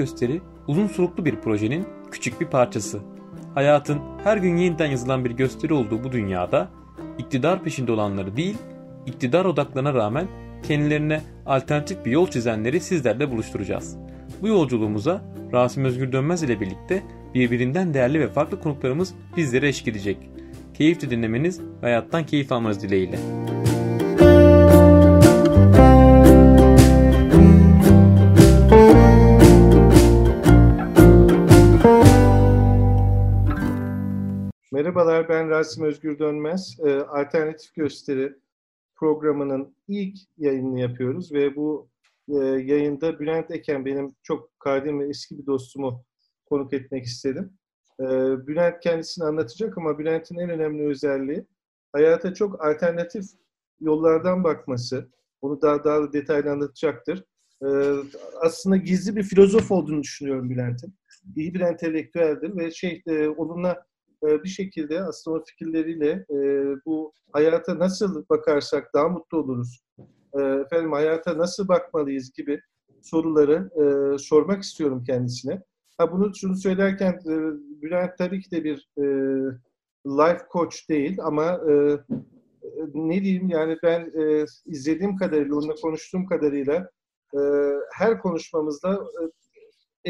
Gösteri uzun soluklu bir projenin küçük bir parçası. Hayatın her gün yeniden yazılan bir gösteri olduğu bu dünyada iktidar peşinde olanları değil, iktidar odaklarına rağmen kendilerine alternatif bir yol çizenleri sizlerle buluşturacağız. Bu yolculuğumuza Rasim Özgür Dönmez ile birlikte birbirinden değerli ve farklı konuklarımız bizlere eşlik edecek. Keyifli dinlemeniz, hayattan keyif almanız dileğiyle. Merhabalar ben Rasim Özgür Dönmez. Ee, Alternatif Gösteri programının ilk yayınını yapıyoruz ve bu e, yayında Bülent Eken benim çok kadim ve eski bir dostumu konuk etmek istedim. Ee, Bülent kendisini anlatacak ama Bülent'in en önemli özelliği hayata çok alternatif yollardan bakması. Bunu daha daha da detaylı anlatacaktır. Ee, aslında gizli bir filozof olduğunu düşünüyorum Bülent'in. İyi bir entelektüeldir ve şey e, onunla bir şekilde aslında o fikirleriyle e, bu hayata nasıl bakarsak daha mutlu oluruz. E, efendim hayata nasıl bakmalıyız gibi soruları e, sormak istiyorum kendisine. Ha bunu şunu söylerken e, Bülent tabii ki de bir e, life coach değil ama e, ne diyeyim yani ben e, izlediğim kadarıyla, onunla konuştuğum kadarıyla e, her konuşmamızda e,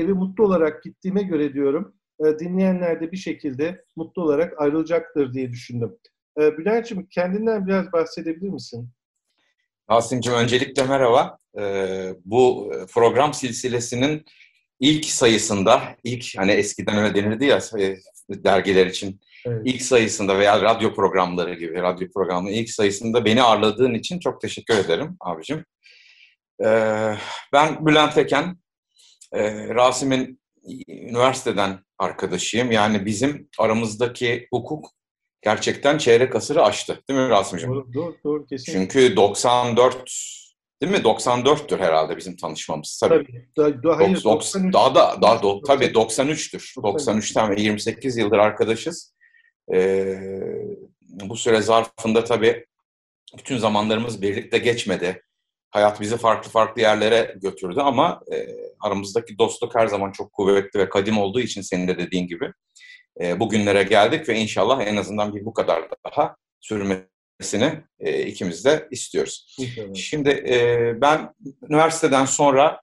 evi mutlu olarak gittiğime göre diyorum e, dinleyenler de bir şekilde mutlu olarak ayrılacaktır diye düşündüm. E, Bülent'ciğim kendinden biraz bahsedebilir misin? Asim'cim öncelikle merhaba. Ee, bu program silsilesinin ilk sayısında, ilk hani eskiden öyle denirdi ya e, dergiler için evet. ilk sayısında veya radyo programları gibi radyo programının ilk sayısında beni ağırladığın için çok teşekkür ederim abicim. Ee, ben Bülent Eken, e, Rasim'in üniversiteden arkadaşıyım. Yani bizim aramızdaki hukuk gerçekten çeyrek asırı aştı. Değil mi Rasim'ciğim? Doğru, doğru, doğru kesinlikle. Çünkü 94 Değil mi? 94'tür herhalde bizim tanışmamız. Tabii. tabii daha, hayır, 93. daha da daha do, tabii 93'tür. 93'ten ve 28 yıldır arkadaşız. Ee, bu süre zarfında tabii bütün zamanlarımız birlikte geçmedi. Hayat bizi farklı farklı yerlere götürdü ama e, aramızdaki dostluk her zaman çok kuvvetli ve kadim olduğu için senin de dediğin gibi e, bugünlere geldik ve inşallah en azından bir bu kadar daha sürmesini e, ikimiz de istiyoruz. İnşallah. Şimdi e, ben üniversiteden sonra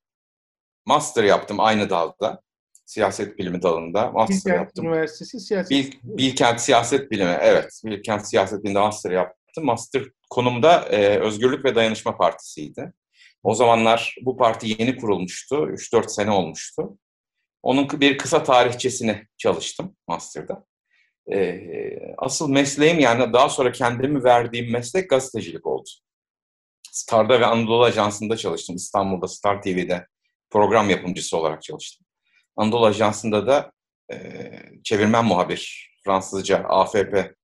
master yaptım aynı dalda. Siyaset bilimi dalında master Bilkent yaptım. Üniversitesi siyaset Bil, Bilkent Siyaset Bilimi, evet. Bilkent Siyaset Bilimi'nde master yaptım. Master konumda e, Özgürlük ve Dayanışma Partisi'ydi. O zamanlar bu parti yeni kurulmuştu. 3-4 sene olmuştu. Onun bir kısa tarihçesini çalıştım master'da. E, asıl mesleğim yani daha sonra kendimi verdiğim meslek gazetecilik oldu. Star'da ve Anadolu Ajansı'nda çalıştım. İstanbul'da Star TV'de program yapımcısı olarak çalıştım. Anadolu Ajansı'nda da e, çevirmen muhabir, Fransızca AFP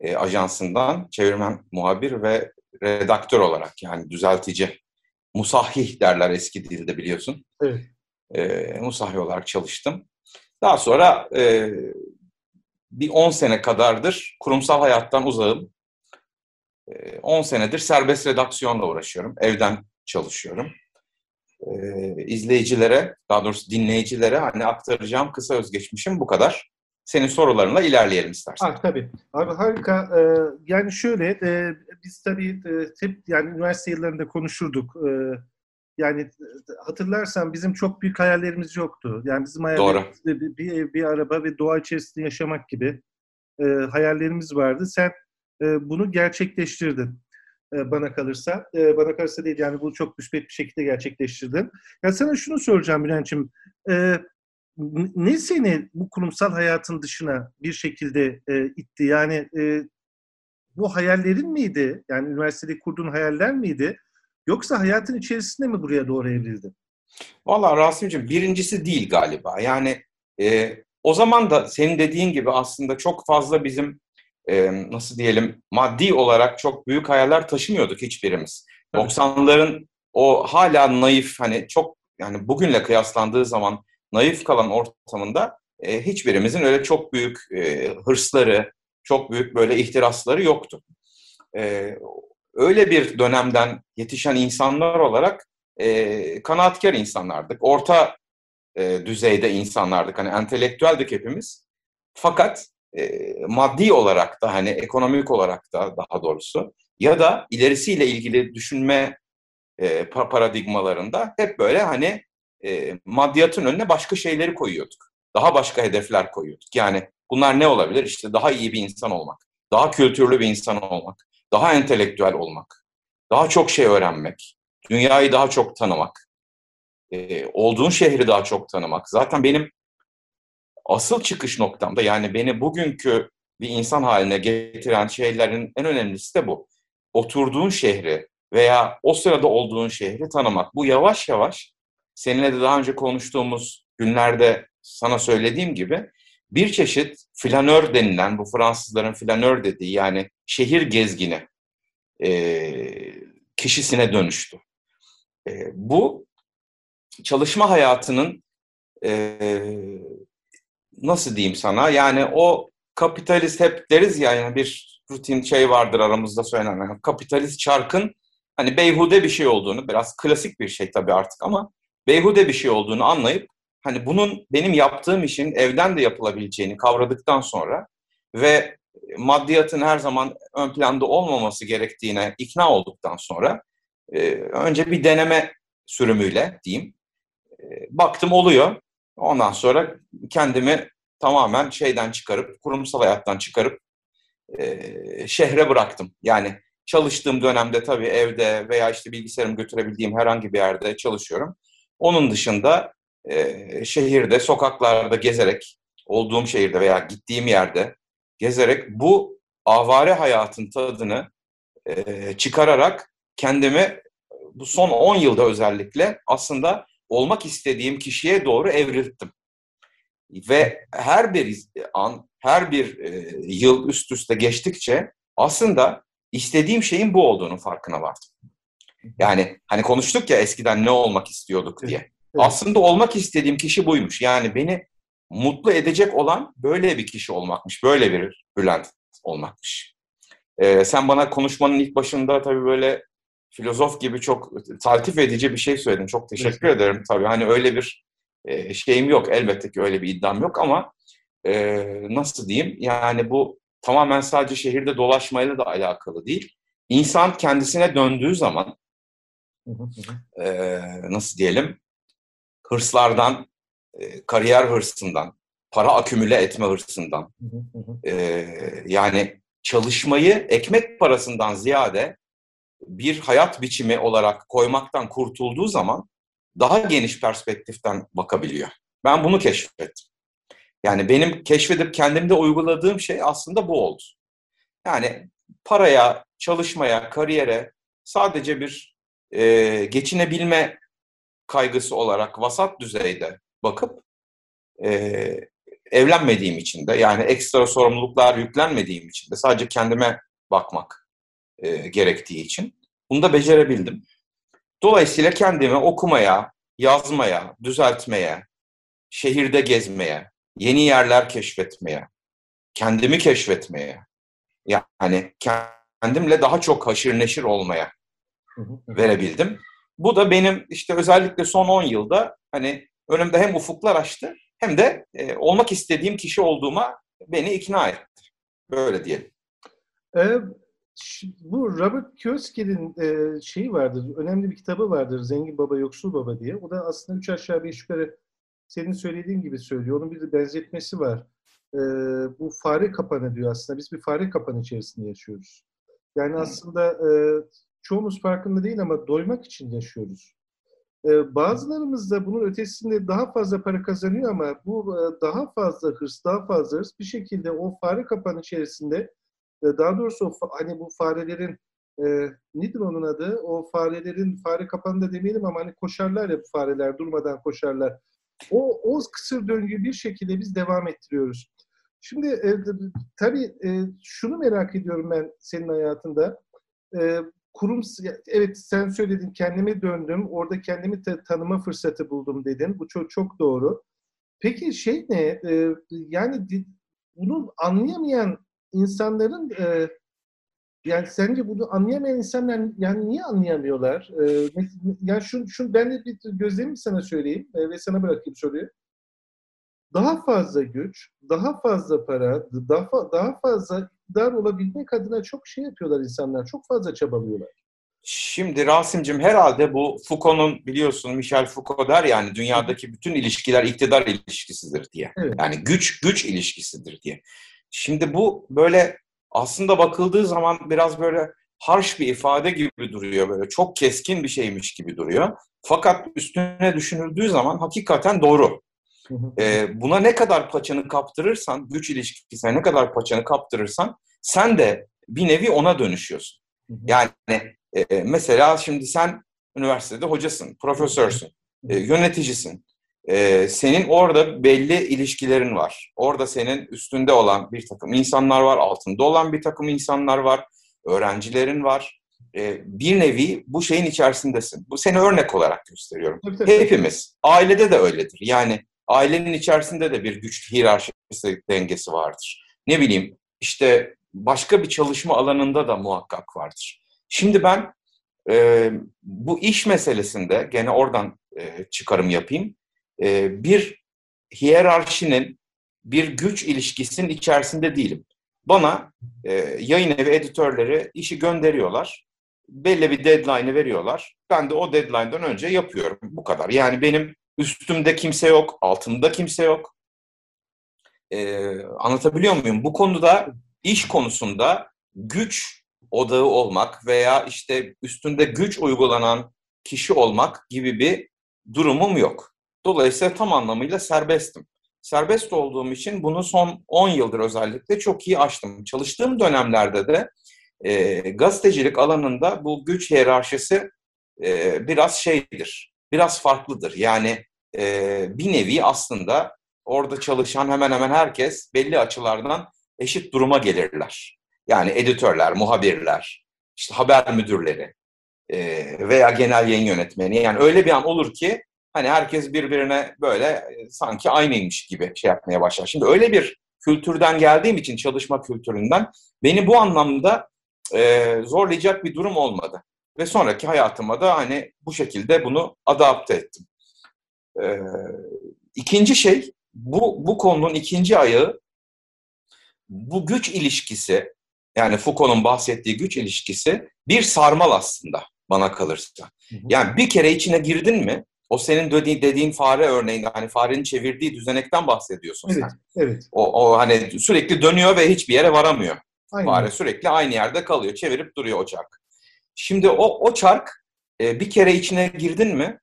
e, ajansından çevirmen muhabir ve redaktör olarak yani düzeltici, musahih derler eski dilde biliyorsun. Evet. E, musahih olarak çalıştım. Daha sonra e, bir 10 sene kadardır kurumsal hayattan uzağım. 10 e, senedir serbest redaksiyonla uğraşıyorum. Evden çalışıyorum. Ee, izleyicilere, daha doğrusu dinleyicilere hani aktaracağım kısa özgeçmişim bu kadar senin sorularınla ilerleyelim istersen. Ah, tabii. Abi harika. Ee, yani şöyle, e, biz tabii e, hep yani üniversite yıllarında konuşurduk. E, yani hatırlarsan bizim çok büyük hayallerimiz yoktu. Yani bizim hayallerimiz bir, bir ev, bir araba ve doğa içerisinde yaşamak gibi e, hayallerimiz vardı. Sen e, bunu gerçekleştirdin e, bana kalırsa. E, bana kalırsa değil yani bu çok müspet bir şekilde gerçekleştirdin. Ya sana şunu soracağım Bülent'ciğim. E, ne seni bu kurumsal hayatın dışına bir şekilde e, itti? Yani e, bu hayallerin miydi? Yani üniversitede kurduğun hayaller miydi? Yoksa hayatın içerisinde mi buraya doğru evrildin? Valla Rasim'ciğim birincisi değil galiba. Yani e, o zaman da senin dediğin gibi aslında çok fazla bizim e, nasıl diyelim maddi olarak çok büyük hayaller taşımıyorduk hiçbirimiz. Evet. 90'ların o hala naif hani çok yani bugünle kıyaslandığı zaman naif kalan ortamında e, hiçbirimizin öyle çok büyük e, hırsları, çok büyük böyle ihtirasları yoktu. E, öyle bir dönemden yetişen insanlar olarak e, kanaatkar insanlardık. Orta e, düzeyde insanlardık. Hani entelektüeldik hepimiz. Fakat e, maddi olarak da hani ekonomik olarak da daha doğrusu ya da ilerisiyle ilgili düşünme e, paradigmalarında hep böyle hani e, maddiyatın önüne başka şeyleri koyuyorduk. Daha başka hedefler koyuyorduk. Yani bunlar ne olabilir? İşte daha iyi bir insan olmak, daha kültürlü bir insan olmak, daha entelektüel olmak, daha çok şey öğrenmek, dünyayı daha çok tanımak, e, olduğun şehri daha çok tanımak. Zaten benim asıl çıkış noktamda yani beni bugünkü bir insan haline getiren şeylerin en önemlisi de bu. Oturduğun şehri veya o sırada olduğun şehri tanımak. Bu yavaş yavaş seninle de daha önce konuştuğumuz günlerde sana söylediğim gibi bir çeşit flanör denilen, bu Fransızların flanör dediği yani şehir gezgini e, kişisine dönüştü. E, bu çalışma hayatının e, nasıl diyeyim sana yani o kapitalist hep deriz ya yani bir rutin şey vardır aramızda söylenen kapitalist çarkın hani beyhude bir şey olduğunu biraz klasik bir şey tabii artık ama beyhude bir şey olduğunu anlayıp hani bunun benim yaptığım işin evden de yapılabileceğini kavradıktan sonra ve maddiyatın her zaman ön planda olmaması gerektiğine ikna olduktan sonra e, önce bir deneme sürümüyle diyeyim e, baktım oluyor. Ondan sonra kendimi tamamen şeyden çıkarıp kurumsal hayattan çıkarıp e, şehre bıraktım. Yani çalıştığım dönemde tabii evde veya işte bilgisayarımı götürebildiğim herhangi bir yerde çalışıyorum. Onun dışında e, şehirde, sokaklarda gezerek, olduğum şehirde veya gittiğim yerde gezerek bu avare hayatın tadını e, çıkararak kendimi bu son 10 yılda özellikle aslında olmak istediğim kişiye doğru evrilttim. Ve her bir an, her bir e, yıl üst üste geçtikçe aslında istediğim şeyin bu olduğunu farkına vardım. Yani hani konuştuk ya eskiden ne olmak istiyorduk diye. Evet. Aslında olmak istediğim kişi buymuş. Yani beni mutlu edecek olan böyle bir kişi olmakmış. Böyle bir Bülent olmakmış. Ee, sen bana konuşmanın ilk başında tabii böyle filozof gibi çok taltif edici bir şey söyledin. Çok teşekkür evet. ederim tabii. Hani öyle bir e, şeyim yok. Elbette ki öyle bir iddiam yok ama e, nasıl diyeyim? Yani bu tamamen sadece şehirde dolaşmayla da alakalı değil. İnsan kendisine döndüğü zaman e, nasıl diyelim hırslardan, e, kariyer hırsından, para akümüle etme hırsından, e, yani çalışmayı ekmek parasından ziyade bir hayat biçimi olarak koymaktan kurtulduğu zaman daha geniş perspektiften bakabiliyor. Ben bunu keşfettim. Yani benim keşfedip kendimde uyguladığım şey aslında bu oldu. Yani paraya, çalışmaya, kariyere sadece bir e, geçinebilme kaygısı olarak vasat düzeyde bakıp e, evlenmediğim için de yani ekstra sorumluluklar yüklenmediğim için de sadece kendime bakmak e, gerektiği için bunu da becerebildim. Dolayısıyla kendimi okumaya, yazmaya, düzeltmeye, şehirde gezmeye, yeni yerler keşfetmeye, kendimi keşfetmeye, yani kendimle daha çok haşır neşir olmaya verebildim. Bu da benim işte özellikle son 10 yılda hani önümde hem ufuklar açtı hem de e, olmak istediğim kişi olduğuma beni ikna etti. Böyle diyelim. Ee, bu Robert Kiyoski'nin e, şeyi vardır, önemli bir kitabı vardır. Zengin Baba, Yoksul Baba diye. O da aslında üç aşağı beş yukarı senin söylediğin gibi söylüyor. Onun bir de benzetmesi var. E, bu fare kapanı diyor aslında. Biz bir fare kapanı içerisinde yaşıyoruz. Yani aslında e, çoğumuz farkında değil ama doymak için yaşıyoruz. Ee, bazılarımız da bunun ötesinde daha fazla para kazanıyor ama bu e, daha fazla hırs, daha fazla hırs bir şekilde o fare kapanı içerisinde e, daha doğrusu hani bu farelerin e, nedir onun adı? O farelerin fare kapanı demeyelim ama hani koşarlar ya bu fareler durmadan koşarlar. O, o kısır döngü bir şekilde biz devam ettiriyoruz. Şimdi e, tabii e, şunu merak ediyorum ben senin hayatında. E, kurum evet sen söyledin kendime döndüm orada kendimi tanıma fırsatı buldum dedin bu çok çok doğru. Peki şey ne e, yani bunu anlayamayan insanların e, yani sence bunu anlayamayan insanlar yani niye anlayamıyorlar? Ee, yani şu, şu ben de bir gözlemimi sana söyleyeyim e, ve sana bırakayım soruyu. Daha fazla güç, daha fazla para, daha, daha fazla dar olabilmek adına çok şey yapıyorlar insanlar. Çok fazla çabalıyorlar. Şimdi Rasim'cim herhalde bu Foucault'un biliyorsun Michel Foucault der yani dünyadaki bütün ilişkiler iktidar ilişkisidir diye. Evet. Yani güç güç ilişkisidir diye. Şimdi bu böyle aslında bakıldığı zaman biraz böyle harş bir ifade gibi duruyor böyle çok keskin bir şeymiş gibi duruyor. Fakat üstüne düşünüldüğü zaman hakikaten doğru. Ee, buna ne kadar paçanı kaptırırsan, güç ilişkisine ne kadar paçanı kaptırırsan sen de bir nevi ona dönüşüyorsun. Yani e, mesela şimdi sen üniversitede hocasın, profesörsün, e, yöneticisin. E, senin orada belli ilişkilerin var. Orada senin üstünde olan bir takım insanlar var, altında olan bir takım insanlar var, öğrencilerin var. E, bir nevi bu şeyin içerisindesin. Bu seni örnek olarak gösteriyorum. Hepimiz. Ailede de öyledir. Yani ailenin içerisinde de bir güç hiyerarşisi dengesi vardır. Ne bileyim işte başka bir çalışma alanında da muhakkak vardır. Şimdi ben e, bu iş meselesinde gene oradan e, çıkarım yapayım. E, bir hiyerarşinin, bir güç ilişkisinin içerisinde değilim. Bana e, yayın evi editörleri işi gönderiyorlar. Belli bir deadline'ı veriyorlar. Ben de o deadline'dan önce yapıyorum. Bu kadar. Yani benim üstümde kimse yok, altımda kimse yok. Ee, anlatabiliyor muyum? Bu konuda, iş konusunda güç odağı olmak veya işte üstünde güç uygulanan kişi olmak gibi bir durumum yok. Dolayısıyla tam anlamıyla serbestim. Serbest olduğum için bunu son 10 yıldır özellikle çok iyi aştım. Çalıştığım dönemlerde de e, gazetecilik alanında bu güç hiyerarşisi e, biraz şeydir, biraz farklıdır. Yani e, bir nevi aslında orada çalışan hemen hemen herkes belli açılardan eşit duruma gelirler. Yani editörler, muhabirler, işte haber müdürleri e, veya genel yayın yönetmeni. Yani öyle bir an olur ki hani herkes birbirine böyle e, sanki aynıymış gibi şey yapmaya başlar. Şimdi öyle bir kültürden geldiğim için çalışma kültüründen beni bu anlamda e, zorlayacak bir durum olmadı. Ve sonraki hayatıma da hani bu şekilde bunu adapte ettim. E, ikinci şey bu, bu konunun ikinci ayağı bu güç ilişkisi yani Foucault'un bahsettiği güç ilişkisi bir sarmal aslında bana kalırsa. Yani bir kere içine girdin mi o senin dediğin, dediğin fare örneğinde hani farenin çevirdiği düzenekten bahsediyorsun evet, sen. Evet. O, o hani sürekli dönüyor ve hiçbir yere varamıyor. Aynen. Fare sürekli aynı yerde kalıyor. Çevirip duruyor o çark. Şimdi o, o çark e, bir kere içine girdin mi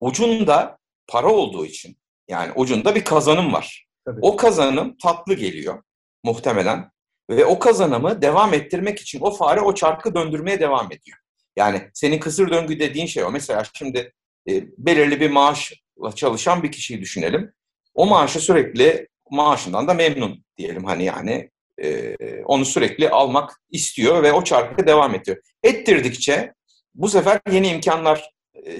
ucunda para olduğu için yani ucunda bir kazanım var. Tabii. O kazanım tatlı geliyor muhtemelen. Ve o kazanımı devam ettirmek için o fare o çarkı döndürmeye devam ediyor. Yani senin kısır döngü dediğin şey o. Mesela şimdi e, belirli bir maaşla çalışan bir kişiyi düşünelim. O maaşı sürekli maaşından da memnun diyelim hani yani e, onu sürekli almak istiyor ve o çarkı devam ediyor. Ettirdikçe bu sefer yeni imkanlar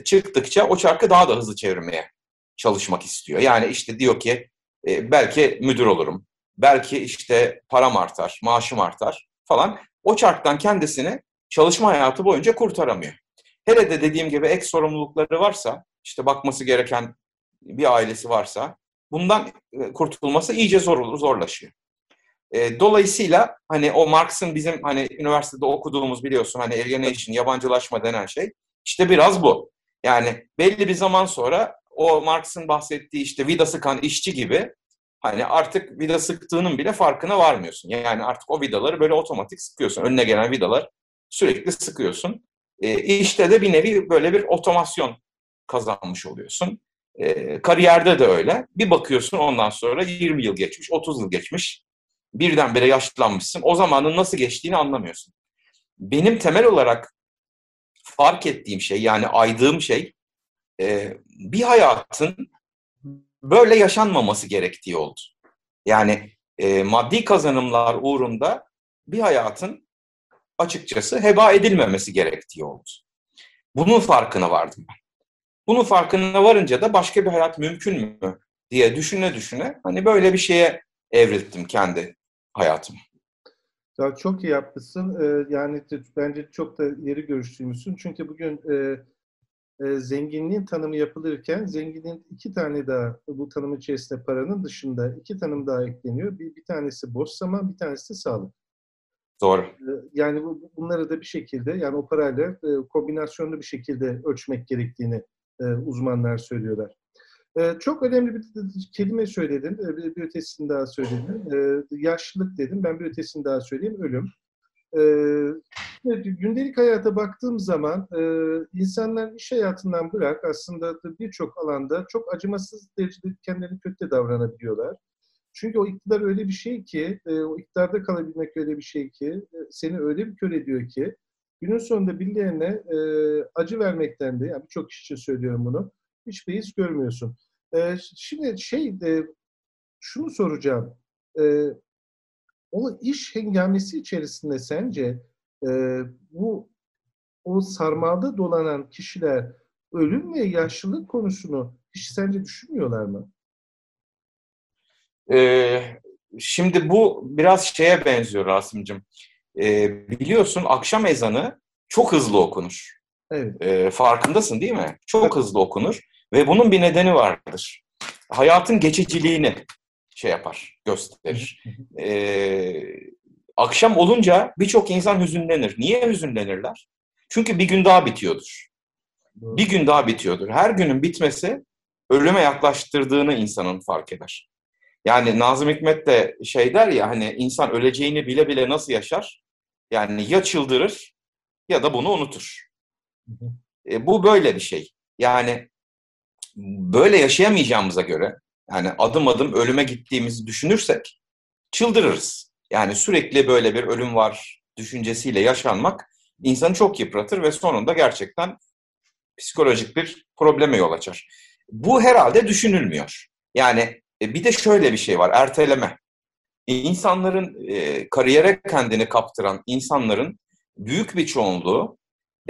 çıktıkça o çarkı daha da hızlı çevirmeye çalışmak istiyor. Yani işte diyor ki e, belki müdür olurum, belki işte param artar, maaşım artar falan. O çarktan kendisini çalışma hayatı boyunca kurtaramıyor. Hele de dediğim gibi ek sorumlulukları varsa, işte bakması gereken bir ailesi varsa bundan e, kurtulması iyice zor, zorlaşıyor. E, dolayısıyla hani o Marx'ın bizim hani üniversitede okuduğumuz biliyorsun hani alienation, yabancılaşma denen şey işte biraz bu. Yani belli bir zaman sonra o Marx'ın bahsettiği işte vida sıkan işçi gibi Hani artık vida sıktığının bile farkına varmıyorsun. Yani artık o vidaları böyle otomatik sıkıyorsun. Önüne gelen vidalar sürekli sıkıyorsun. E, işte de bir nevi böyle bir otomasyon kazanmış oluyorsun. E, kariyerde de öyle. Bir bakıyorsun ondan sonra 20 yıl geçmiş, 30 yıl geçmiş. Birdenbire yaşlanmışsın. O zamanın nasıl geçtiğini anlamıyorsun. Benim temel olarak fark ettiğim şey yani aydığım şey e, bir hayatın böyle yaşanmaması gerektiği oldu. Yani e, maddi kazanımlar uğrunda bir hayatın açıkçası heba edilmemesi gerektiği oldu. Bunun farkına vardım ben. Bunun farkına varınca da başka bir hayat mümkün mü diye düşüne düşüne hani böyle bir şeye evrildim kendi hayatımı. Ya çok iyi yapmışsın. Ee, yani bence çok da ileri görüşlüymüşsün. Çünkü bugün e, e, zenginliğin tanımı yapılırken zenginliğin iki tane daha bu tanım içerisinde paranın dışında iki tanım daha ekleniyor. Bir, bir tanesi boş zaman, bir tanesi de sağlık. Doğru. E, yani bu, bunları da bir şekilde yani o parayla e, kombinasyonlu bir şekilde ölçmek gerektiğini e, uzmanlar söylüyorlar. E, çok önemli bir kelime söyledin, e, bir, bir ötesini daha söyledin. E, yaşlılık dedim, ben bir ötesini daha söyleyeyim, ölüm. E, gündelik hayata baktığım zaman e, insanlar iş hayatından bırak aslında birçok alanda çok acımasız derecede kendilerini kötü davranabiliyorlar. Çünkü o iktidar öyle bir şey ki, e, o iktidarda kalabilmek öyle bir şey ki, e, seni öyle bir kör ediyor ki, günün sonunda birilerine e, acı vermekten de, yani birçok kişi için söylüyorum bunu, hiç beis görmüyorsun. E, şimdi şey, e, şunu soracağım. E, o iş hengamesi içerisinde sence e, bu o sarmalda dolanan kişiler ölüm ve yaşlılık konusunu hiç sence düşünmüyorlar mı? Ee, şimdi bu biraz şeye benziyor Rasim'cim. Ee, biliyorsun akşam ezanı çok hızlı okunur. Evet. Ee, farkındasın değil mi? Çok evet. hızlı okunur ve bunun bir nedeni vardır. Hayatın geçiciliğini şey yapar, gösterir. Ee, akşam olunca birçok insan hüzünlenir. Niye hüzünlenirler? Çünkü bir gün daha bitiyordur. Bir gün daha bitiyordur. Her günün bitmesi ölüme yaklaştırdığını insanın fark eder. Yani Nazım Hikmet de şey der ya hani insan öleceğini bile bile nasıl yaşar? Yani ya çıldırır ya da bunu unutur. E, bu böyle bir şey. Yani böyle yaşayamayacağımıza göre yani adım adım ölüme gittiğimizi düşünürsek çıldırırız. Yani sürekli böyle bir ölüm var düşüncesiyle yaşanmak insanı çok yıpratır ve sonunda gerçekten psikolojik bir probleme yol açar. Bu herhalde düşünülmüyor. Yani e, bir de şöyle bir şey var, erteleme. İnsanların e, kariyere kendini kaptıran insanların büyük bir çoğunluğu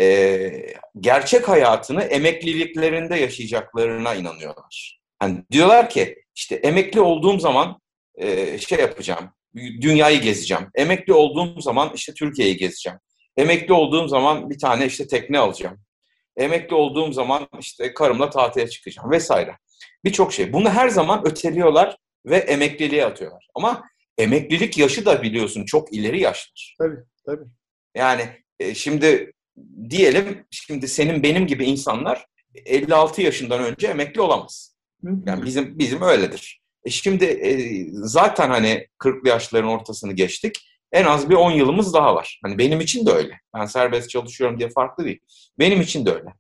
e, gerçek hayatını emekliliklerinde yaşayacaklarına inanıyorlar. Yani diyorlar ki işte emekli olduğum zaman e, şey yapacağım, dünyayı gezeceğim. Emekli olduğum zaman işte Türkiye'yi gezeceğim. Emekli olduğum zaman bir tane işte tekne alacağım. Emekli olduğum zaman işte karımla tatile çıkacağım vesaire. Birçok şey. Bunu her zaman öteliyorlar ve emekliliğe atıyorlar. Ama emeklilik yaşı da biliyorsun çok ileri yaşlar. Tabii, tabii. Yani e, şimdi diyelim şimdi senin benim gibi insanlar 56 yaşından önce emekli olamaz. Yani bizim bizim öyledir. E şimdi e, zaten hani 40'lı yaşların ortasını geçtik. En az bir 10 yılımız daha var. Hani benim için de öyle. Ben serbest çalışıyorum diye farklı değil. Benim için de öyle.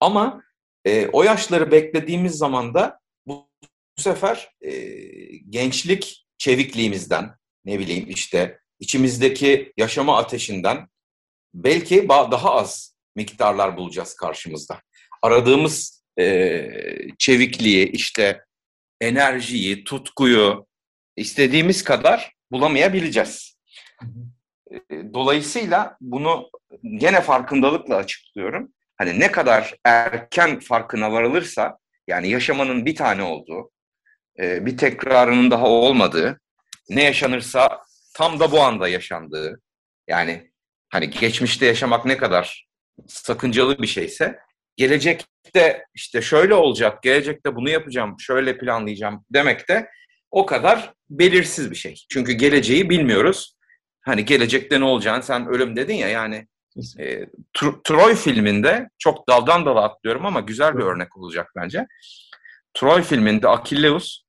Ama e, o yaşları beklediğimiz zaman da bu, bu sefer e, gençlik çevikliğimizden, ne bileyim işte içimizdeki yaşama ateşinden belki daha az miktarlar bulacağız karşımızda. Aradığımız e, çevikliği, işte enerjiyi, tutkuyu istediğimiz kadar bulamayabileceğiz. Dolayısıyla bunu gene farkındalıkla açıklıyorum. Hani ne kadar erken farkına varılırsa, yani yaşamanın bir tane olduğu, bir tekrarının daha olmadığı, ne yaşanırsa tam da bu anda yaşandığı, yani hani geçmişte yaşamak ne kadar sakıncalı bir şeyse, gelecekte işte şöyle olacak, gelecekte bunu yapacağım, şöyle planlayacağım demek de o kadar belirsiz bir şey. Çünkü geleceği bilmiyoruz. Hani gelecekte ne olacağını sen ölüm dedin ya yani e, Troy filminde çok daldan dala atlıyorum ama güzel bir örnek olacak bence. Troy filminde Achilleus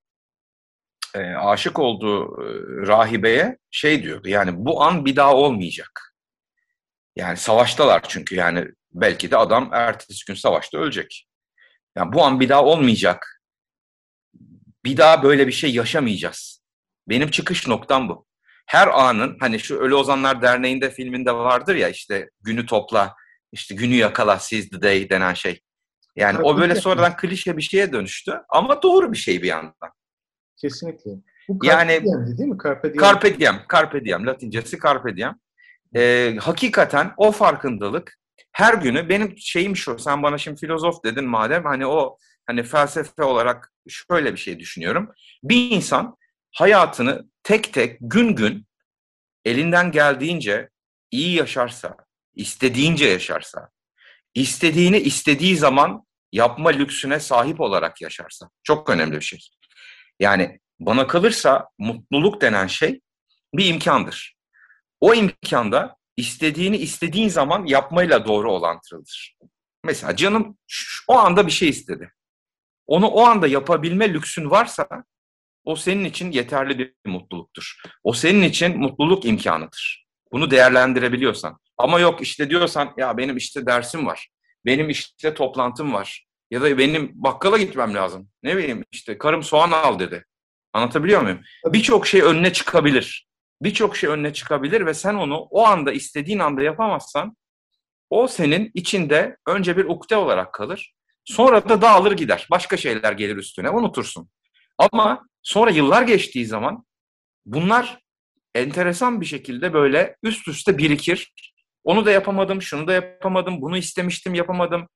e, aşık olduğu e, rahibeye şey diyordu yani bu an bir daha olmayacak. Yani savaştalar çünkü yani belki de adam ertesi gün savaşta ölecek. Yani bu an bir daha olmayacak. Bir daha böyle bir şey yaşamayacağız. Benim çıkış noktam bu. Her anın hani şu Ölü Ozanlar Derneği'nde filminde vardır ya işte günü topla, işte günü yakala, seize the day denen şey. Yani Tabii o böyle sonradan klişe bir şeye dönüştü ama doğru bir şey bir yandan. Kesinlikle. Bu yani değil mi? Carpe diem. Carpe diem, carpe diem. Latincesi carpe diem. Ee, hakikaten o farkındalık her günü benim şeyim şu. Sen bana şimdi filozof dedin madem hani o hani felsefe olarak şöyle bir şey düşünüyorum. Bir insan hayatını tek tek gün gün elinden geldiğince iyi yaşarsa, istediğince yaşarsa, istediğini istediği zaman yapma lüksüne sahip olarak yaşarsa. Çok önemli bir şey. Yani bana kalırsa mutluluk denen şey bir imkandır. O imkanda istediğini istediğin zaman yapmayla doğru olantılıdır. Mesela canım o anda bir şey istedi. Onu o anda yapabilme lüksün varsa o senin için yeterli bir mutluluktur. O senin için mutluluk imkanıdır. Bunu değerlendirebiliyorsan. Ama yok işte diyorsan ya benim işte dersim var. Benim işte toplantım var. Ya da benim bakkala gitmem lazım. Ne bileyim işte karım soğan al dedi. Anlatabiliyor muyum? Birçok şey önüne çıkabilir. Birçok şey önüne çıkabilir ve sen onu o anda istediğin anda yapamazsan o senin içinde önce bir ukde olarak kalır. Sonra da dağılır gider. Başka şeyler gelir üstüne unutursun. Ama sonra yıllar geçtiği zaman bunlar enteresan bir şekilde böyle üst üste birikir. Onu da yapamadım, şunu da yapamadım, bunu istemiştim yapamadım.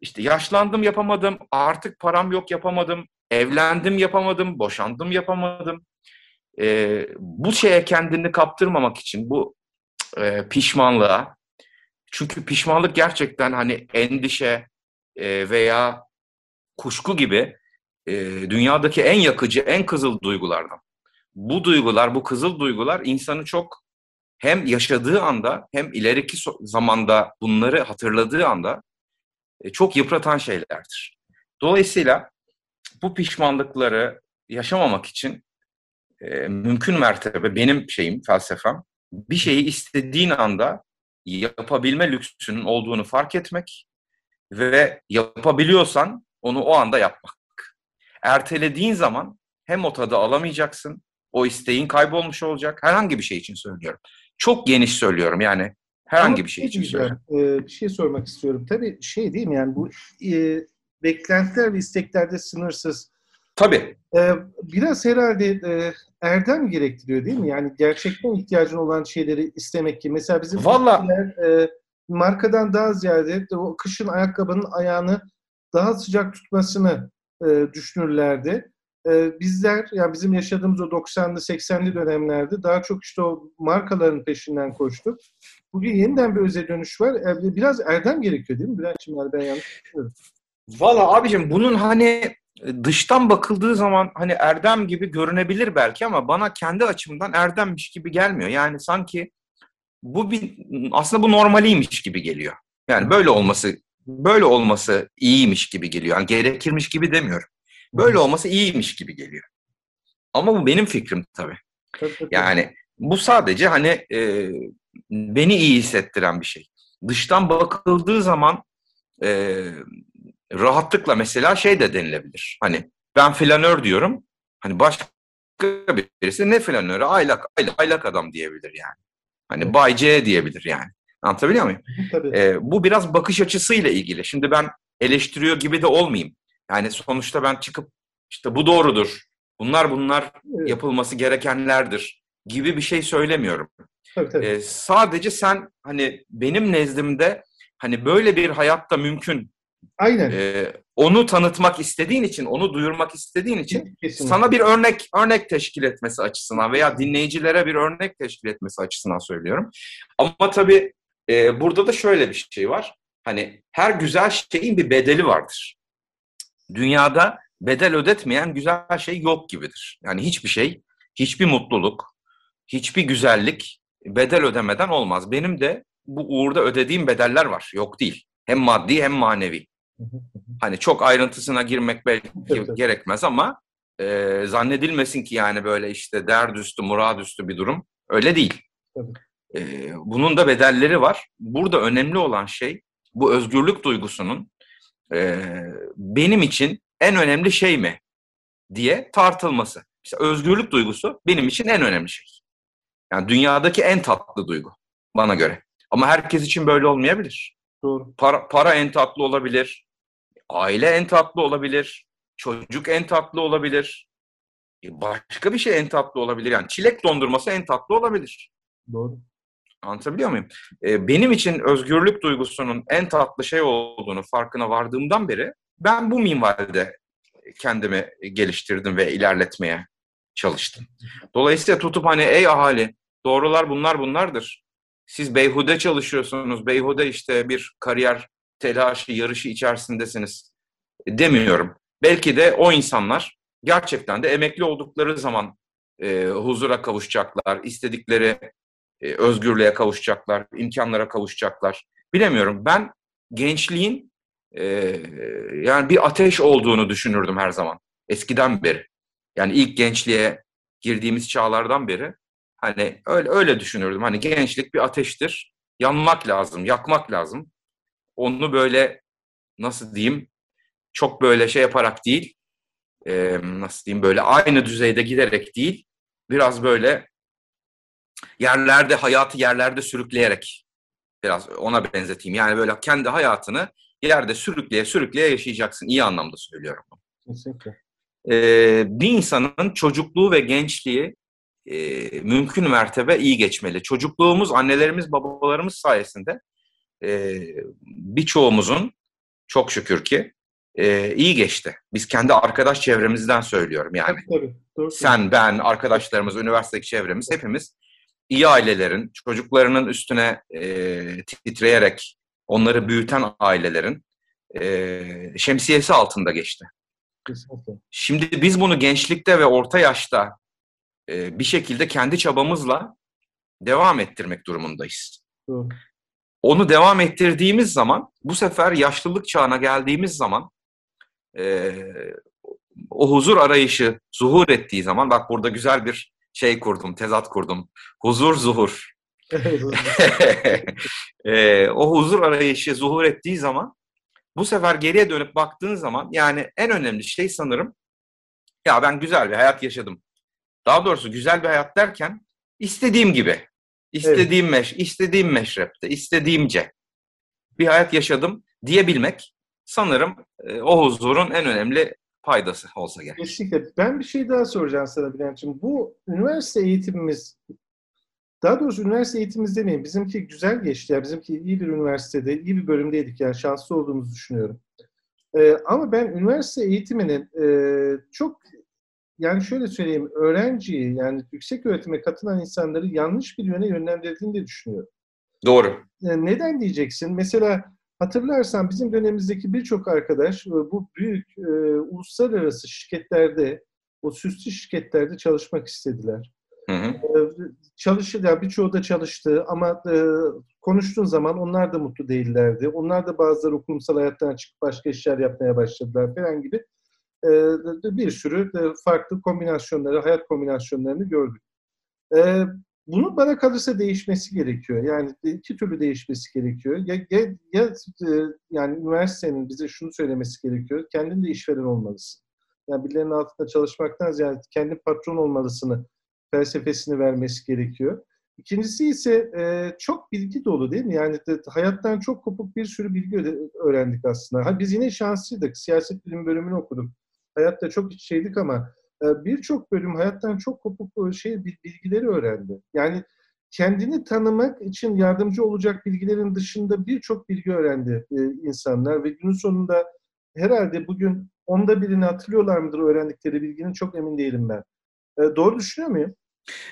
İşte yaşlandım yapamadım, artık param yok yapamadım, evlendim yapamadım, boşandım yapamadım. Ee, bu şeye kendini kaptırmamak için bu e, pişmanlığa, çünkü pişmanlık gerçekten hani endişe e, veya kuşku gibi e, dünyadaki en yakıcı, en kızıl duygulardan. Bu duygular, bu kızıl duygular insanı çok hem yaşadığı anda hem ileriki zamanda bunları hatırladığı anda e, çok yıpratan şeylerdir. Dolayısıyla bu pişmanlıkları yaşamamak için e, mümkün mertebe benim şeyim, felsefem bir şeyi istediğin anda yapabilme lüksünün olduğunu fark etmek ve yapabiliyorsan onu o anda yapmak. Ertelediğin zaman hem o tadı alamayacaksın, o isteğin kaybolmuş olacak. Herhangi bir şey için söylüyorum. Çok geniş söylüyorum yani herhangi bir şey için söylüyorum. Ee, bir şey sormak istiyorum. Tabii şey değil mi yani bu e, beklentiler ve isteklerde sınırsız. Tabii. Ee, biraz herhalde e, erdem gerektiriyor değil mi? Yani gerçekten ihtiyacın olan şeyleri istemek ki. Mesela bizim Vallahi... e, markadan daha ziyade o kışın ayakkabının ayağını daha sıcak tutmasını e, düşünürlerdi. E, bizler, yani bizim yaşadığımız o 90'lı 80'li dönemlerde daha çok işte o markaların peşinden koştuk. Bugün yeniden bir öze dönüş var. E, biraz erdem gerekiyor değil mi Bülent'ciğim? Yani ben yanlış düşünüyorum. Valla abicim bunun hani dıştan bakıldığı zaman hani erdem gibi görünebilir belki ama bana kendi açımdan erdemmiş gibi gelmiyor. Yani sanki bu bir aslında bu normaliymiş gibi geliyor. Yani böyle olması böyle olması iyiymiş gibi geliyor. Yani gerekirmiş gibi demiyorum. Böyle olması iyiymiş gibi geliyor. Ama bu benim fikrim tabii. Yani bu sadece hani e, beni iyi hissettiren bir şey. Dıştan bakıldığı zaman e, rahatlıkla mesela şey de denilebilir. Hani ben flanör diyorum. Hani başka birisi ne flanörü? Aylak, aylak, aylak adam diyebilir yani. Hani Bay C diyebilir yani. Anlatabiliyor muyum? Tabii. Ee, bu biraz bakış açısıyla ilgili. Şimdi ben eleştiriyor gibi de olmayayım. Yani sonuçta ben çıkıp işte bu doğrudur. Bunlar bunlar evet. yapılması gerekenlerdir gibi bir şey söylemiyorum. Tabii, tabii. Ee, sadece sen hani benim nezdimde hani böyle bir hayatta mümkün. Aynen. E, onu tanıtmak istediğin için, onu duyurmak istediğin için Kesinlikle. sana bir örnek örnek teşkil etmesi açısından veya dinleyicilere bir örnek teşkil etmesi açısından söylüyorum. Ama tabii e, burada da şöyle bir şey var. Hani her güzel şeyin bir bedeli vardır. Dünyada bedel ödetmeyen güzel şey yok gibidir. Yani hiçbir şey, hiçbir mutluluk, hiçbir güzellik bedel ödemeden olmaz. Benim de bu uğurda ödediğim bedeller var. Yok değil. Hem maddi hem manevi. Hani çok ayrıntısına girmek belki gerekmez ama e, zannedilmesin ki yani böyle işte derdüstü, muradüstü bir durum. Öyle değil. E, bunun da bedelleri var. Burada önemli olan şey bu özgürlük duygusunun e, benim için en önemli şey mi diye tartılması. İşte özgürlük duygusu benim için en önemli şey. Yani dünyadaki en tatlı duygu bana göre. Ama herkes için böyle olmayabilir. Doğru. Para, para en tatlı olabilir. Aile en tatlı olabilir. Çocuk en tatlı olabilir. E, başka bir şey en tatlı olabilir. Yani çilek dondurması en tatlı olabilir. Doğru. Anlatabiliyor muyum? E, benim için özgürlük duygusunun en tatlı şey olduğunu farkına vardığımdan beri ben bu minvalde kendimi geliştirdim ve ilerletmeye çalıştım. Dolayısıyla tutup hani ey ahali Doğrular bunlar bunlardır. Siz beyhude çalışıyorsunuz, beyhude işte bir kariyer telaşı, yarışı içerisindesiniz demiyorum. Belki de o insanlar gerçekten de emekli oldukları zaman e, huzura kavuşacaklar, istedikleri e, özgürlüğe kavuşacaklar, imkanlara kavuşacaklar. Bilemiyorum. Ben gençliğin e, yani bir ateş olduğunu düşünürdüm her zaman. Eskiden beri. Yani ilk gençliğe girdiğimiz çağlardan beri hani öyle öyle düşünürdüm. Hani gençlik bir ateştir. Yanmak lazım, yakmak lazım. Onu böyle nasıl diyeyim çok böyle şey yaparak değil, e, nasıl diyeyim böyle aynı düzeyde giderek değil, biraz böyle yerlerde hayatı yerlerde sürükleyerek biraz ona benzeteyim. Yani böyle kendi hayatını yerde sürükleye sürükleye yaşayacaksın. İyi anlamda söylüyorum. Kesinlikle. Ee, bir insanın çocukluğu ve gençliği e, mümkün mertebe iyi geçmeli. Çocukluğumuz annelerimiz babalarımız sayesinde e, birçoğumuzun çok şükür ki e, iyi geçti. Biz kendi arkadaş çevremizden söylüyorum yani. Tabii, tabii. Doğru. Sen, ben, arkadaşlarımız, üniversitedeki çevremiz hepimiz iyi ailelerin, çocuklarının üstüne e, titreyerek onları büyüten ailelerin e, şemsiyesi altında geçti. Kesinlikle. Şimdi biz bunu gençlikte ve orta yaşta e, bir şekilde kendi çabamızla devam ettirmek durumundayız. Doğru. Onu devam ettirdiğimiz zaman, bu sefer yaşlılık çağına geldiğimiz zaman e, o huzur arayışı zuhur ettiği zaman, bak burada güzel bir şey kurdum, tezat kurdum. Huzur, zuhur. e, o huzur arayışı zuhur ettiği zaman bu sefer geriye dönüp baktığın zaman yani en önemli şey sanırım ya ben güzel bir hayat yaşadım. Daha doğrusu güzel bir hayat derken istediğim gibi, istediğim evet. meş, istediğim meşrepte, istediğimce bir hayat yaşadım diyebilmek sanırım e, o huzurun en önemli faydası olsa gerek. Kesinlikle. Ben bir şey daha soracağım sana Bülent'ciğim. Bu üniversite eğitimimiz daha doğrusu üniversite eğitimimiz demeyin. Bizimki güzel geçti. Yani bizimki iyi bir üniversitede, iyi bir bölümdeydik. Yani şanslı olduğumuzu düşünüyorum. Ee, ama ben üniversite eğitiminin e, çok yani şöyle söyleyeyim öğrenciyi yani yüksek öğretime katılan insanları yanlış bir yöne yönlendirdiğini de düşünüyorum. Doğru. Ee, neden diyeceksin? Mesela hatırlarsan bizim dönemimizdeki birçok arkadaş e, bu büyük e, uluslararası şirketlerde, o süslü şirketlerde çalışmak istediler. Hı hı. Yani birçoğu da çalıştı ama e, konuştuğun zaman onlar da mutlu değillerdi. Onlar da bazıları kurumsal hayattan çıkıp başka işler yapmaya başladılar falan gibi e, bir sürü farklı kombinasyonları, hayat kombinasyonlarını gördük. E, bunun bana kalırsa değişmesi gerekiyor. Yani iki türlü değişmesi gerekiyor. Ya, ya, ya e, yani üniversitenin bize şunu söylemesi gerekiyor. Kendin de işveren olmalısın. Yani birilerinin altında çalışmaktan ziyade kendi patron olmalısını felsefesini vermesi gerekiyor. İkincisi ise e, çok bilgi dolu değil mi? Yani de, hayattan çok kopuk bir sürü bilgi öğrendik aslında. Ha, biz yine şanslıydık. Siyaset bilim bölümünü okuduk. Hayatta çok iç şeydik ama e, birçok bölüm hayattan çok kopuk şey bilgileri öğrendi. Yani kendini tanımak için yardımcı olacak bilgilerin dışında birçok bilgi öğrendi e, insanlar ve günün sonunda herhalde bugün onda birini hatırlıyorlar mıdır öğrendikleri bilginin çok emin değilim ben. E, doğru düşünüyor muyum?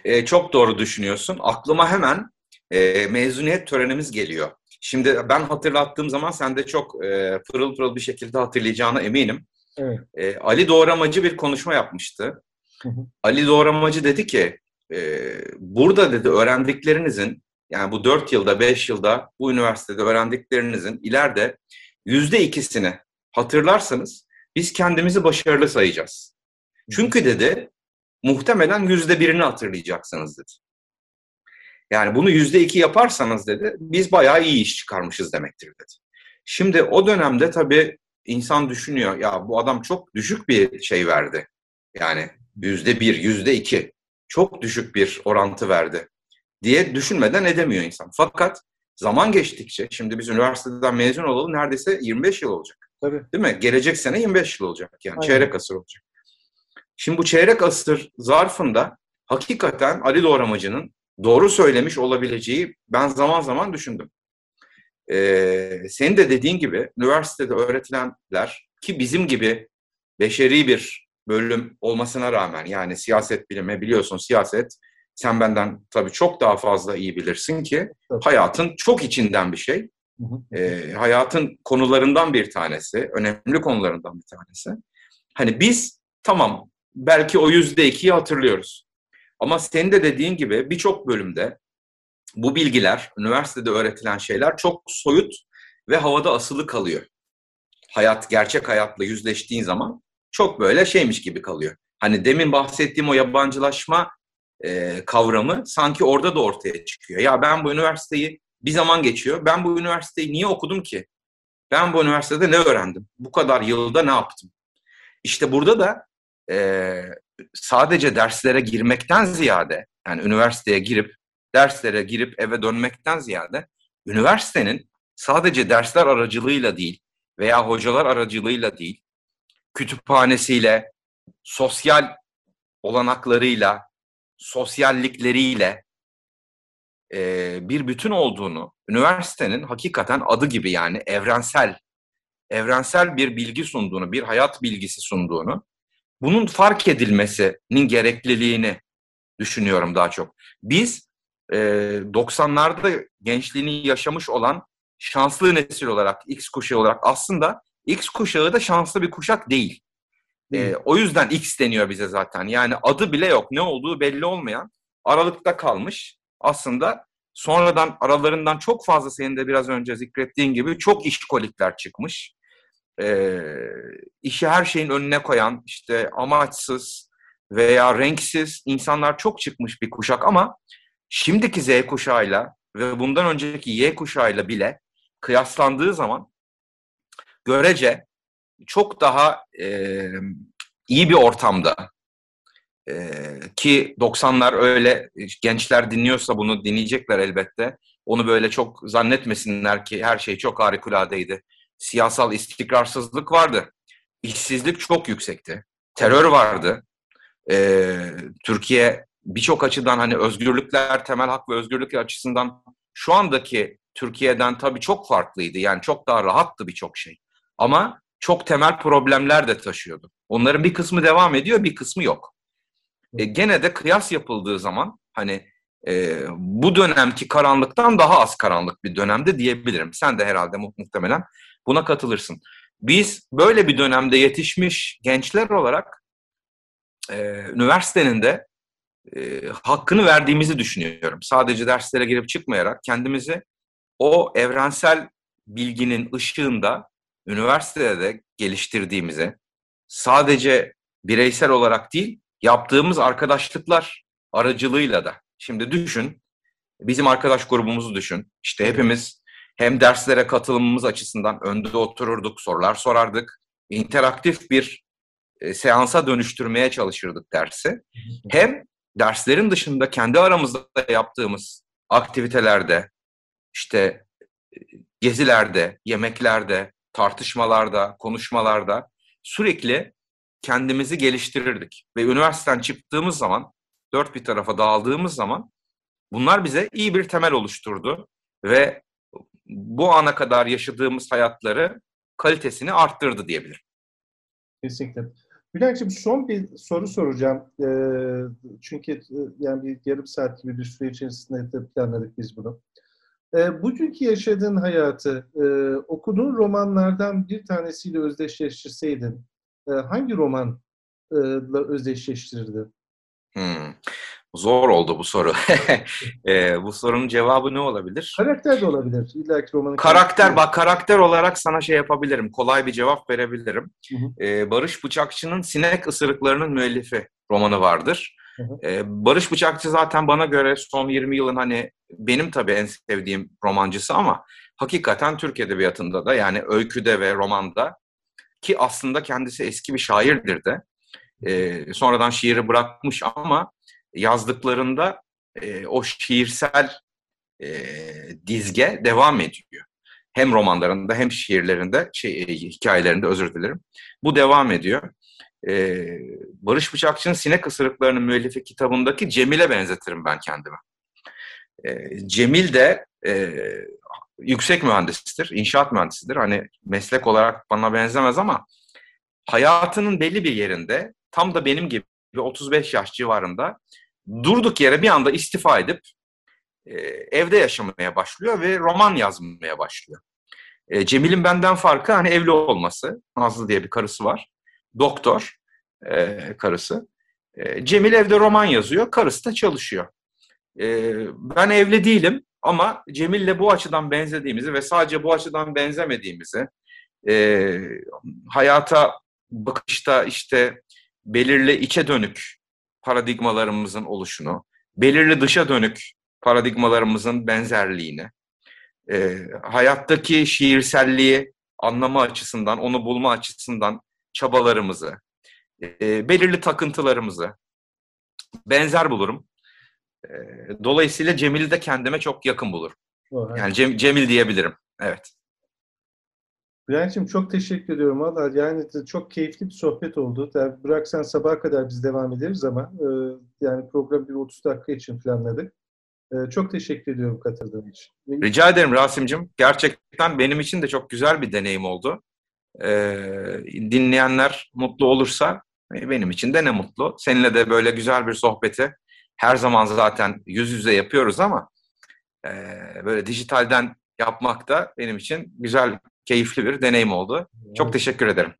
E, çok doğru düşünüyorsun. Aklıma hemen e, mezuniyet törenimiz geliyor. Şimdi ben hatırlattığım zaman sen de çok e, pırıl pırıl bir şekilde hatırlayacağına eminim. Evet. E, Ali Doğramacı bir konuşma yapmıştı. Hı hı. Ali Doğramacı dedi ki, e, burada dedi öğrendiklerinizin, yani bu dört yılda, beş yılda bu üniversitede öğrendiklerinizin ileride yüzde ikisini hatırlarsanız biz kendimizi başarılı sayacağız. Çünkü dedi muhtemelen yüzde birini hatırlayacaksınız dedi. Yani bunu yüzde iki yaparsanız dedi, biz bayağı iyi iş çıkarmışız demektir dedi. Şimdi o dönemde tabii insan düşünüyor, ya bu adam çok düşük bir şey verdi. Yani yüzde bir, yüzde iki, çok düşük bir orantı verdi diye düşünmeden edemiyor insan. Fakat zaman geçtikçe, şimdi biz üniversiteden mezun olalı neredeyse 25 yıl olacak. Tabii. Değil mi? Gelecek sene 25 yıl olacak yani Aynen. çeyrek asır olacak. Şimdi bu çeyrek asır zarfında hakikaten Ali Doğramacı'nın doğru söylemiş olabileceği ben zaman zaman düşündüm. Ee, senin de dediğin gibi üniversitede öğretilenler ki bizim gibi beşeri bir bölüm olmasına rağmen yani siyaset bilimi biliyorsun siyaset sen benden tabii çok daha fazla iyi bilirsin ki hayatın çok içinden bir şey. E, hayatın konularından bir tanesi, önemli konularından bir tanesi. Hani biz tamam belki o yüzde ikiyi hatırlıyoruz. Ama senin de dediğin gibi birçok bölümde bu bilgiler, üniversitede öğretilen şeyler çok soyut ve havada asılı kalıyor. Hayat, gerçek hayatla yüzleştiğin zaman çok böyle şeymiş gibi kalıyor. Hani demin bahsettiğim o yabancılaşma e, kavramı sanki orada da ortaya çıkıyor. Ya ben bu üniversiteyi bir zaman geçiyor. Ben bu üniversiteyi niye okudum ki? Ben bu üniversitede ne öğrendim? Bu kadar yılda ne yaptım? İşte burada da e, sadece derslere girmekten ziyade, yani üniversiteye girip derslere girip eve dönmekten ziyade, üniversitenin sadece dersler aracılığıyla değil veya hocalar aracılığıyla değil, kütüphanesiyle, sosyal olanaklarıyla, sosyallikleriyle e, bir bütün olduğunu, üniversitenin hakikaten adı gibi yani evrensel, evrensel bir bilgi sunduğunu, bir hayat bilgisi sunduğunu, bunun fark edilmesinin gerekliliğini düşünüyorum daha çok. Biz e, 90'larda gençliğini yaşamış olan şanslı nesil olarak, X kuşağı olarak aslında X kuşağı da şanslı bir kuşak değil. E, o yüzden X deniyor bize zaten. Yani adı bile yok. Ne olduğu belli olmayan aralıkta kalmış. Aslında sonradan aralarından çok fazla senin de biraz önce zikrettiğin gibi çok işkolikler çıkmış. E, işi her şeyin önüne koyan, işte amaçsız veya renksiz insanlar çok çıkmış bir kuşak ama şimdiki Z kuşağıyla ve bundan önceki Y kuşağıyla bile kıyaslandığı zaman görece çok daha e, iyi bir ortamda e, ki 90'lar öyle gençler dinliyorsa bunu dinleyecekler elbette. Onu böyle çok zannetmesinler ki her şey çok harikuladeydi. Siyasal istikrarsızlık vardı. İşsizlik çok yüksekti. Terör vardı. E, Türkiye birçok açıdan hani özgürlükler, temel hak ve özgürlükler açısından şu andaki Türkiye'den tabii çok farklıydı. Yani çok daha rahattı birçok şey. Ama çok temel problemler de taşıyordu. Onların bir kısmı devam ediyor, bir kısmı yok. E, gene de kıyas yapıldığı zaman hani e, bu dönemki karanlıktan daha az karanlık bir dönemde diyebilirim. Sen de herhalde mu muhtemelen buna katılırsın. Biz böyle bir dönemde yetişmiş gençler olarak e, üniversitenin de e, hakkını verdiğimizi düşünüyorum. Sadece derslere girip çıkmayarak kendimizi o evrensel bilginin ışığında üniversitede de geliştirdiğimizi sadece bireysel olarak değil yaptığımız arkadaşlıklar aracılığıyla da. Şimdi düşün, bizim arkadaş grubumuzu düşün. İşte hepimiz hem derslere katılımımız açısından önde otururduk, sorular sorardık. interaktif bir e, seansa dönüştürmeye çalışırdık dersi. Hem derslerin dışında kendi aramızda yaptığımız aktivitelerde, işte e, gezilerde, yemeklerde, tartışmalarda, konuşmalarda sürekli kendimizi geliştirirdik. Ve üniversiteden çıktığımız zaman, dört bir tarafa dağıldığımız zaman bunlar bize iyi bir temel oluşturdu. Ve bu ana kadar yaşadığımız hayatları kalitesini arttırdı diyebilirim. Kesinlikle. Bülent'ciğim son bir soru soracağım. Ee, çünkü e, yani bir yarım saat gibi bir süre içerisinde de planladık biz bunu. E, bugünkü yaşadığın hayatı e, okuduğun romanlardan bir tanesiyle özdeşleştirseydin e, hangi romanla özdeşleştirirdin? Hmm. Zor oldu bu soru. e, bu sorunun cevabı ne olabilir? Karakter de olabilir. İlla ki romanın karakter, bak karakter olarak sana şey yapabilirim. Kolay bir cevap verebilirim. Hı hı. E, Barış Bıçakçı'nın Sinek Isırıklarının müellifi romanı vardır. Hı hı. E, Barış Bıçakçı zaten bana göre son 20 yılın hani benim tabii en sevdiğim romancısı ama hakikaten Türk Edebiyatı'nda da yani öyküde ve romanda ki aslında kendisi eski bir şairdir de e, sonradan şiiri bırakmış ama yazdıklarında e, o şiirsel e, dizge devam ediyor. Hem romanlarında hem şiirlerinde, şey, e, hikayelerinde özür dilerim. Bu devam ediyor. E, Barış Bıçakçı'nın Sinek Isırıklarının müellifi kitabındaki Cemil'e benzetirim ben kendimi. E, Cemil de e, yüksek mühendistir, inşaat mühendisidir. Hani meslek olarak bana benzemez ama hayatının belli bir yerinde tam da benim gibi 35 yaş civarında durduk yere bir anda istifa edip e, evde yaşamaya başlıyor ve roman yazmaya başlıyor. E, Cemil'in benden farkı hani evli olması. Nazlı diye bir karısı var. Doktor e, karısı. E, Cemil evde roman yazıyor, karısı da çalışıyor. E, ben evli değilim ama Cemil'le bu açıdan benzediğimizi ve sadece bu açıdan benzemediğimizi, e, hayata bakışta işte belirli içe dönük paradigmalarımızın oluşunu, belirli dışa dönük paradigmalarımızın benzerliğini, e, hayattaki şiirselliği anlama açısından, onu bulma açısından çabalarımızı, e, belirli takıntılarımızı benzer bulurum. E, dolayısıyla Cemil'i de kendime çok yakın bulurum. Yani Cem, Cemil diyebilirim. Evet. Bülent'ciğim çok teşekkür ediyorum. Valla yani çok keyifli bir sohbet oldu. Yani bıraksan sabaha kadar biz devam ederiz ama e, yani program bir 30 dakika için planladık. E, çok teşekkür ediyorum katıldığın için. Rica ederim Rasim'cim. Gerçekten benim için de çok güzel bir deneyim oldu. E, dinleyenler mutlu olursa e, benim için de ne mutlu. Seninle de böyle güzel bir sohbeti her zaman zaten yüz yüze yapıyoruz ama e, böyle dijitalden yapmak da benim için güzel, keyifli bir deneyim oldu. Çok teşekkür ederim.